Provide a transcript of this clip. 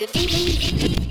like you.